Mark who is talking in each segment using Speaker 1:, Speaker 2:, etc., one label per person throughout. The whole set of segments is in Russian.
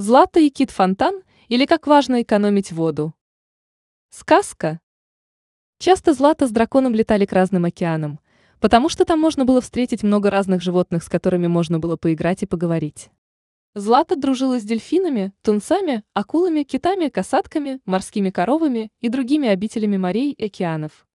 Speaker 1: Злата и кит-фонтан или как важно экономить воду. Сказка. Часто Злата с драконом летали к разным океанам, потому что там можно было встретить много разных животных, с которыми можно было поиграть и поговорить. Злата дружила с дельфинами, тунцами, акулами, китами, касатками, морскими коровами и другими обителями морей и океанов.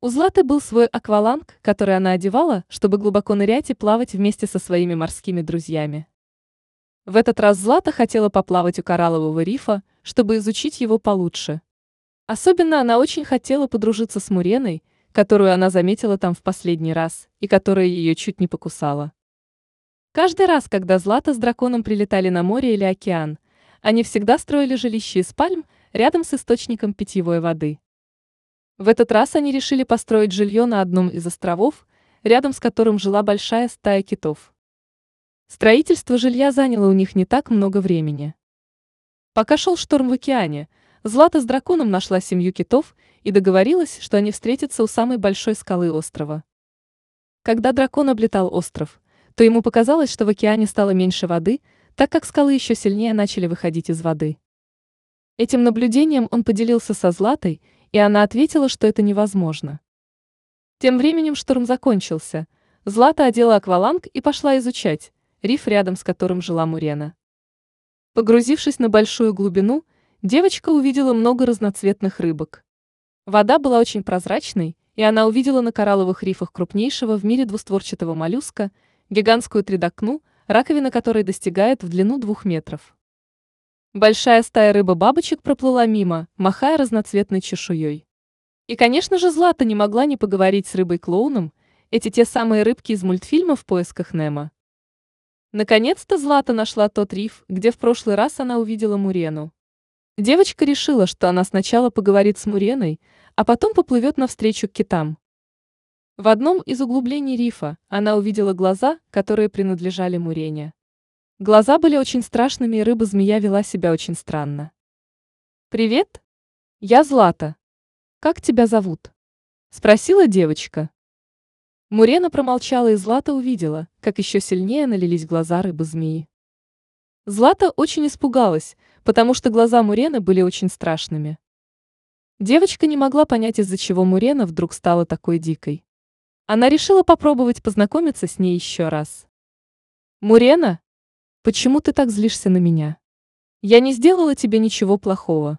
Speaker 1: У Златы был свой акваланг, который она одевала, чтобы глубоко нырять и плавать вместе со своими морскими друзьями. В этот раз Злата хотела поплавать у кораллового рифа, чтобы изучить его получше. Особенно она очень хотела подружиться с Муреной, которую она заметила там в последний раз, и которая ее чуть не покусала. Каждый раз, когда Злата с драконом прилетали на море или океан, они всегда строили жилище из пальм рядом с источником питьевой воды. В этот раз они решили построить жилье на одном из островов, рядом с которым жила большая стая китов. Строительство жилья заняло у них не так много времени. Пока шел шторм в океане, Злата с драконом нашла семью китов и договорилась, что они встретятся у самой большой скалы острова. Когда дракон облетал остров, то ему показалось, что в океане стало меньше воды, так как скалы еще сильнее начали выходить из воды. Этим наблюдением он поделился со Златой, и она ответила, что это невозможно. Тем временем шторм закончился. Злата одела акваланг и пошла изучать, риф рядом с которым жила Мурена. Погрузившись на большую глубину, девочка увидела много разноцветных рыбок. Вода была очень прозрачной, и она увидела на коралловых рифах крупнейшего в мире двустворчатого моллюска, гигантскую тридокну, раковина которой достигает в длину двух метров. Большая стая рыба-бабочек проплыла мимо, махая разноцветной чешуей. И, конечно же, Злата не могла не поговорить с рыбой-клоуном, эти те самые рыбки из мультфильма «В поисках Немо». Наконец-то Злата нашла тот риф, где в прошлый раз она увидела Мурену. Девочка решила, что она сначала поговорит с Муреной, а потом поплывет навстречу к китам. В одном из углублений рифа она увидела глаза, которые принадлежали Мурене. Глаза были очень страшными, и рыба-змея вела себя очень странно. «Привет, я Злата. Как тебя зовут?» – спросила девочка. Мурена промолчала и Злата увидела, как еще сильнее налились глаза рыбы-змеи. Злата очень испугалась, потому что глаза Мурены были очень страшными. Девочка не могла понять, из-за чего Мурена вдруг стала такой дикой. Она решила попробовать познакомиться с ней еще раз. «Мурена, почему ты так злишься на меня? Я не сделала тебе ничего плохого.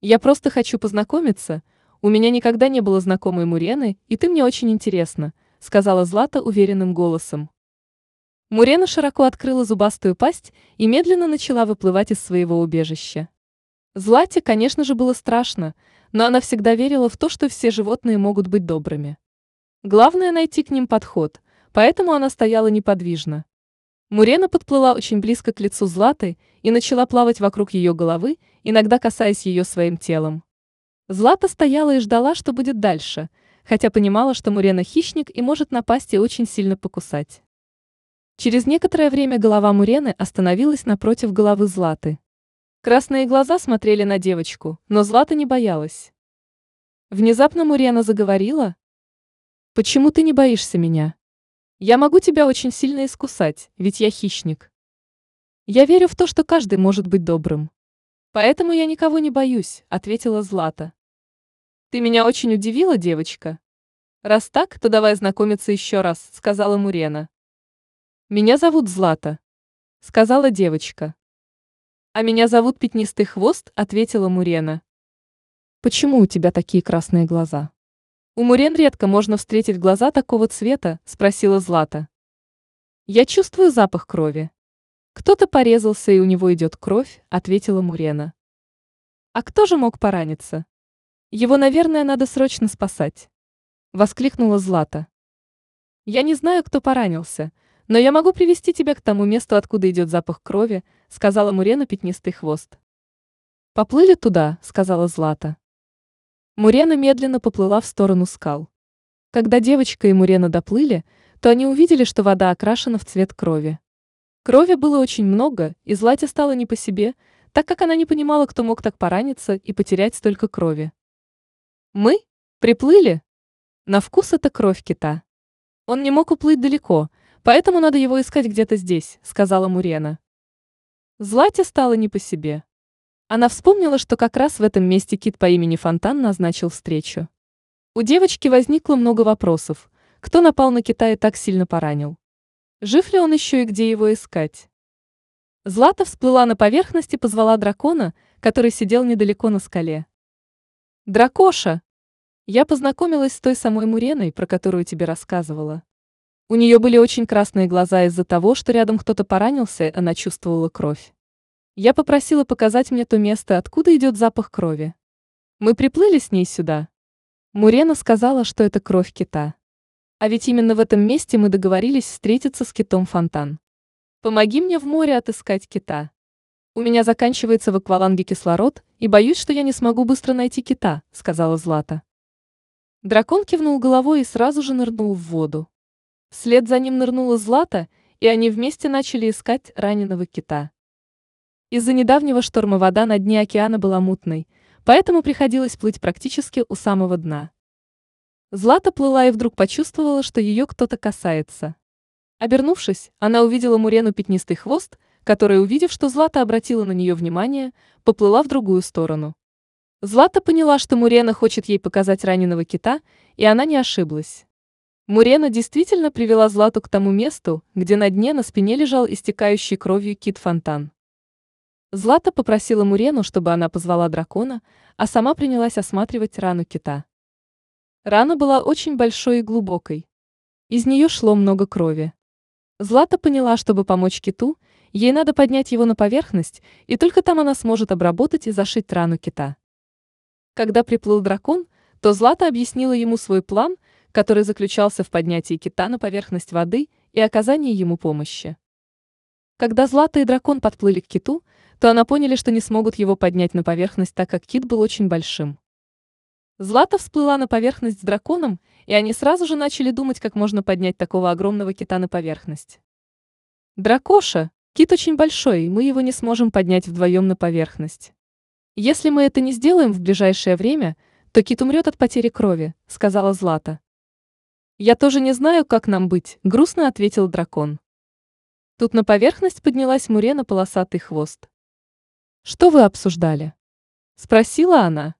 Speaker 1: Я просто хочу познакомиться, у меня никогда не было знакомой Мурены, и ты мне очень интересна», сказала Злата уверенным голосом. Мурена широко открыла зубастую пасть и медленно начала выплывать из своего убежища. Злате, конечно же, было страшно, но она всегда верила в то, что все животные могут быть добрыми. Главное найти к ним подход, поэтому она стояла неподвижно. Мурена подплыла очень близко к лицу Златы и начала плавать вокруг ее головы, иногда касаясь ее своим телом. Злата стояла и ждала, что будет дальше – хотя понимала, что Мурена хищник и может напасть и очень сильно покусать. Через некоторое время голова Мурены остановилась напротив головы Златы. Красные глаза смотрели на девочку, но Злата не боялась. Внезапно Мурена заговорила. «Почему ты не боишься меня? Я могу тебя очень сильно искусать, ведь я хищник. Я верю в то, что каждый может быть добрым. Поэтому я никого не боюсь», — ответила Злата. Ты меня очень удивила, девочка. Раз так, то давай знакомиться еще раз, сказала Мурена. Меня зовут Злата, сказала девочка. А меня зовут Пятнистый хвост, ответила Мурена. Почему у тебя такие красные глаза? У Мурен редко можно встретить глаза такого цвета, спросила Злата. Я чувствую запах крови. Кто-то порезался и у него идет кровь, ответила Мурена. А кто же мог пораниться? Его, наверное, надо срочно спасать. Воскликнула Злата. Я не знаю, кто поранился, но я могу привести тебя к тому месту, откуда идет запах крови, сказала Мурена пятнистый хвост. Поплыли туда, сказала Злата. Мурена медленно поплыла в сторону скал. Когда девочка и Мурена доплыли, то они увидели, что вода окрашена в цвет крови. Крови было очень много, и Злате стало не по себе, так как она не понимала, кто мог так пораниться и потерять столько крови. Мы? Приплыли? На вкус это кровь кита. Он не мог уплыть далеко, поэтому надо его искать где-то здесь, сказала Мурена. Злате стало не по себе. Она вспомнила, что как раз в этом месте кит по имени Фонтан назначил встречу. У девочки возникло много вопросов. Кто напал на кита и так сильно поранил? Жив ли он еще и где его искать? Злата всплыла на поверхность и позвала дракона, который сидел недалеко на скале. «Дракоша!» Я познакомилась с той самой Муреной, про которую тебе рассказывала. У нее были очень красные глаза из-за того, что рядом кто-то поранился, и она чувствовала кровь. Я попросила показать мне то место, откуда идет запах крови. Мы приплыли с ней сюда. Мурена сказала, что это кровь кита. А ведь именно в этом месте мы договорились встретиться с китом Фонтан. Помоги мне в море отыскать кита. У меня заканчивается в акваланге кислород, и боюсь, что я не смогу быстро найти кита, сказала Злата. Дракон кивнул головой и сразу же нырнул в воду. Вслед за ним нырнула Злата, и они вместе начали искать раненого кита. Из-за недавнего шторма вода на дне океана была мутной, поэтому приходилось плыть практически у самого дна. Злата плыла и вдруг почувствовала, что ее кто-то касается. Обернувшись, она увидела Мурену пятнистый хвост, которая, увидев, что Злата обратила на нее внимание, поплыла в другую сторону. Злата поняла, что Мурена хочет ей показать раненого кита, и она не ошиблась. Мурена действительно привела Злату к тому месту, где на дне на спине лежал истекающий кровью кит-фонтан. Злата попросила Мурену, чтобы она позвала дракона, а сама принялась осматривать рану кита. Рана была очень большой и глубокой. Из нее шло много крови. Злата поняла, чтобы помочь киту, ей надо поднять его на поверхность, и только там она сможет обработать и зашить рану кита. Когда приплыл дракон, то Злата объяснила ему свой план, который заключался в поднятии кита на поверхность воды и оказании ему помощи. Когда Злата и дракон подплыли к киту, то она поняли, что не смогут его поднять на поверхность, так как кит был очень большим. Злата всплыла на поверхность с драконом, и они сразу же начали думать, как можно поднять такого огромного кита на поверхность. «Дракоша, кит очень большой, и мы его не сможем поднять вдвоем на поверхность. Если мы это не сделаем в ближайшее время, то кит умрет от потери крови», — сказала Злата. «Я тоже не знаю, как нам быть», — грустно ответил дракон. Тут на поверхность поднялась Мурена полосатый хвост. «Что вы обсуждали?» – спросила она.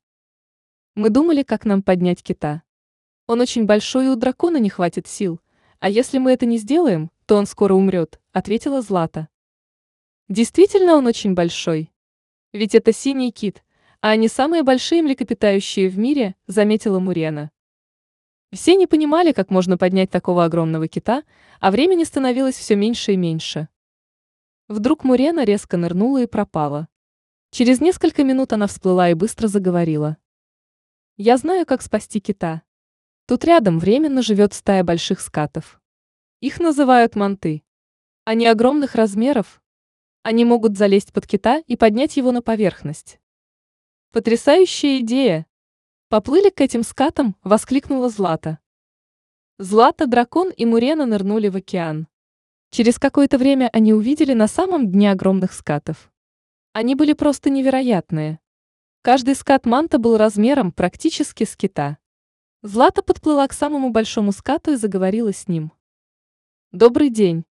Speaker 1: «Мы думали, как нам поднять кита. Он очень большой, и у дракона не хватит сил, а если мы это не сделаем, то он скоро умрет», – ответила Злата. «Действительно он очень большой. Ведь это синий кит, а они самые большие млекопитающие в мире», – заметила Мурена. Все не понимали, как можно поднять такого огромного кита, а времени становилось все меньше и меньше. Вдруг Мурена резко нырнула и пропала. Через несколько минут она всплыла и быстро заговорила. «Я знаю, как спасти кита. Тут рядом временно живет стая больших скатов. Их называют манты. Они огромных размеров. Они могут залезть под кита и поднять его на поверхность. Потрясающая идея! Поплыли к этим скатам, воскликнула Злата. Злата, дракон и Мурена нырнули в океан. Через какое-то время они увидели на самом дне огромных скатов. Они были просто невероятные. Каждый скат манта был размером практически с кита. Злата подплыла к самому большому скату и заговорила с ним. «Добрый день.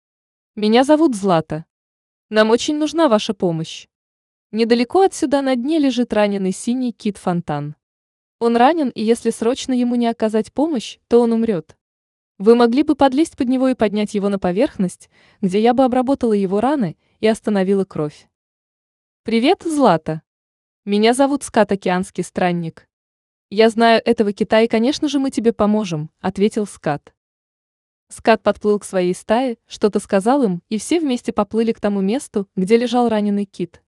Speaker 1: Меня зовут Злата. Нам очень нужна ваша помощь. Недалеко отсюда на дне лежит раненый синий кит-фонтан. Он ранен, и если срочно ему не оказать помощь, то он умрет. Вы могли бы подлезть под него и поднять его на поверхность, где я бы обработала его раны и остановила кровь. Привет, Злата. Меня зовут Скат Океанский Странник. Я знаю этого кита и, конечно же, мы тебе поможем, ответил Скат. Скат подплыл к своей стае, что-то сказал им, и все вместе поплыли к тому месту, где лежал раненый кит.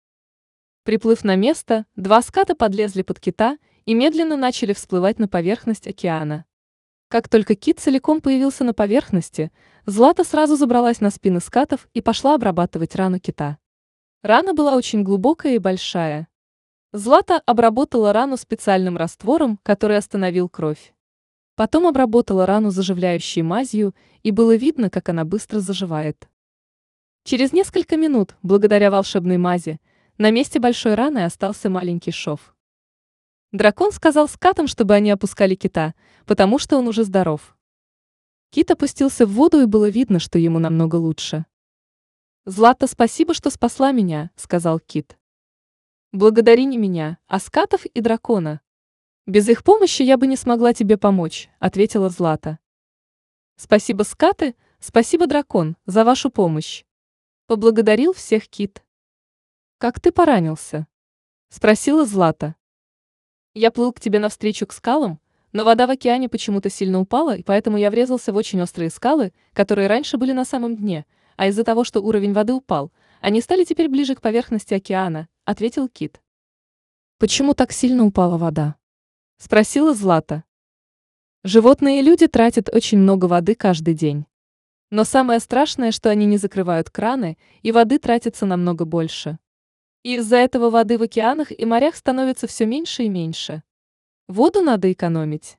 Speaker 1: Приплыв на место, два ската подлезли под кита и медленно начали всплывать на поверхность океана. Как только кит целиком появился на поверхности, Злата сразу забралась на спины скатов и пошла обрабатывать рану кита. Рана была очень глубокая и большая. Злата обработала рану специальным раствором, который остановил кровь. Потом обработала рану заживляющей мазью, и было видно, как она быстро заживает. Через несколько минут, благодаря волшебной мази, на месте большой раны остался маленький шов. Дракон сказал скатам, чтобы они опускали кита, потому что он уже здоров. Кит опустился в воду, и было видно, что ему намного лучше. Злата, спасибо, что спасла меня, сказал кит. Благодари не меня, а скатов и дракона. Без их помощи я бы не смогла тебе помочь, ответила Злата. Спасибо, скаты, спасибо, дракон, за вашу помощь. Поблагодарил всех кит. Как ты поранился? Спросила Злата. Я плыл к тебе навстречу к скалам, но вода в океане почему-то сильно упала, и поэтому я врезался в очень острые скалы, которые раньше были на самом дне, а из-за того, что уровень воды упал, они стали теперь ближе к поверхности океана, ответил Кит. Почему так сильно упала вода? Спросила Злата. Животные и люди тратят очень много воды каждый день. Но самое страшное, что они не закрывают краны, и воды тратится намного больше. И из-за этого воды в океанах и морях становится все меньше и меньше. Воду надо экономить.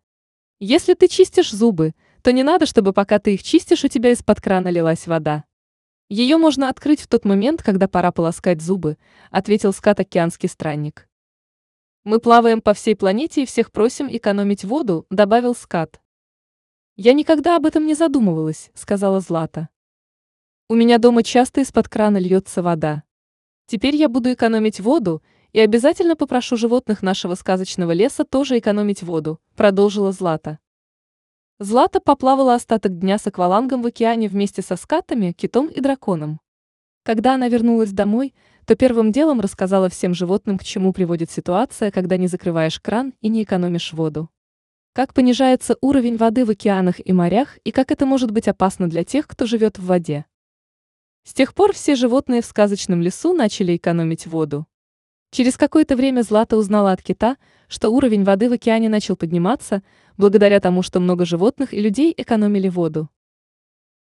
Speaker 1: Если ты чистишь зубы, то не надо, чтобы пока ты их чистишь, у тебя из-под крана лилась вода. Ее можно открыть в тот момент, когда пора полоскать зубы, ответил скат океанский странник. Мы плаваем по всей планете и всех просим экономить воду, добавил скат. Я никогда об этом не задумывалась, сказала Злата. У меня дома часто из-под крана льется вода. Теперь я буду экономить воду и обязательно попрошу животных нашего сказочного леса тоже экономить воду, продолжила Злата. Злата поплавала остаток дня с аквалангом в океане вместе со скатами, китом и драконом. Когда она вернулась домой, то первым делом рассказала всем животным, к чему приводит ситуация, когда не закрываешь кран и не экономишь воду. Как понижается уровень воды в океанах и морях и как это может быть опасно для тех, кто живет в воде. С тех пор все животные в сказочном лесу начали экономить воду. Через какое-то время Злата узнала от кита, что уровень воды в океане начал подниматься, благодаря тому, что много животных и людей экономили воду.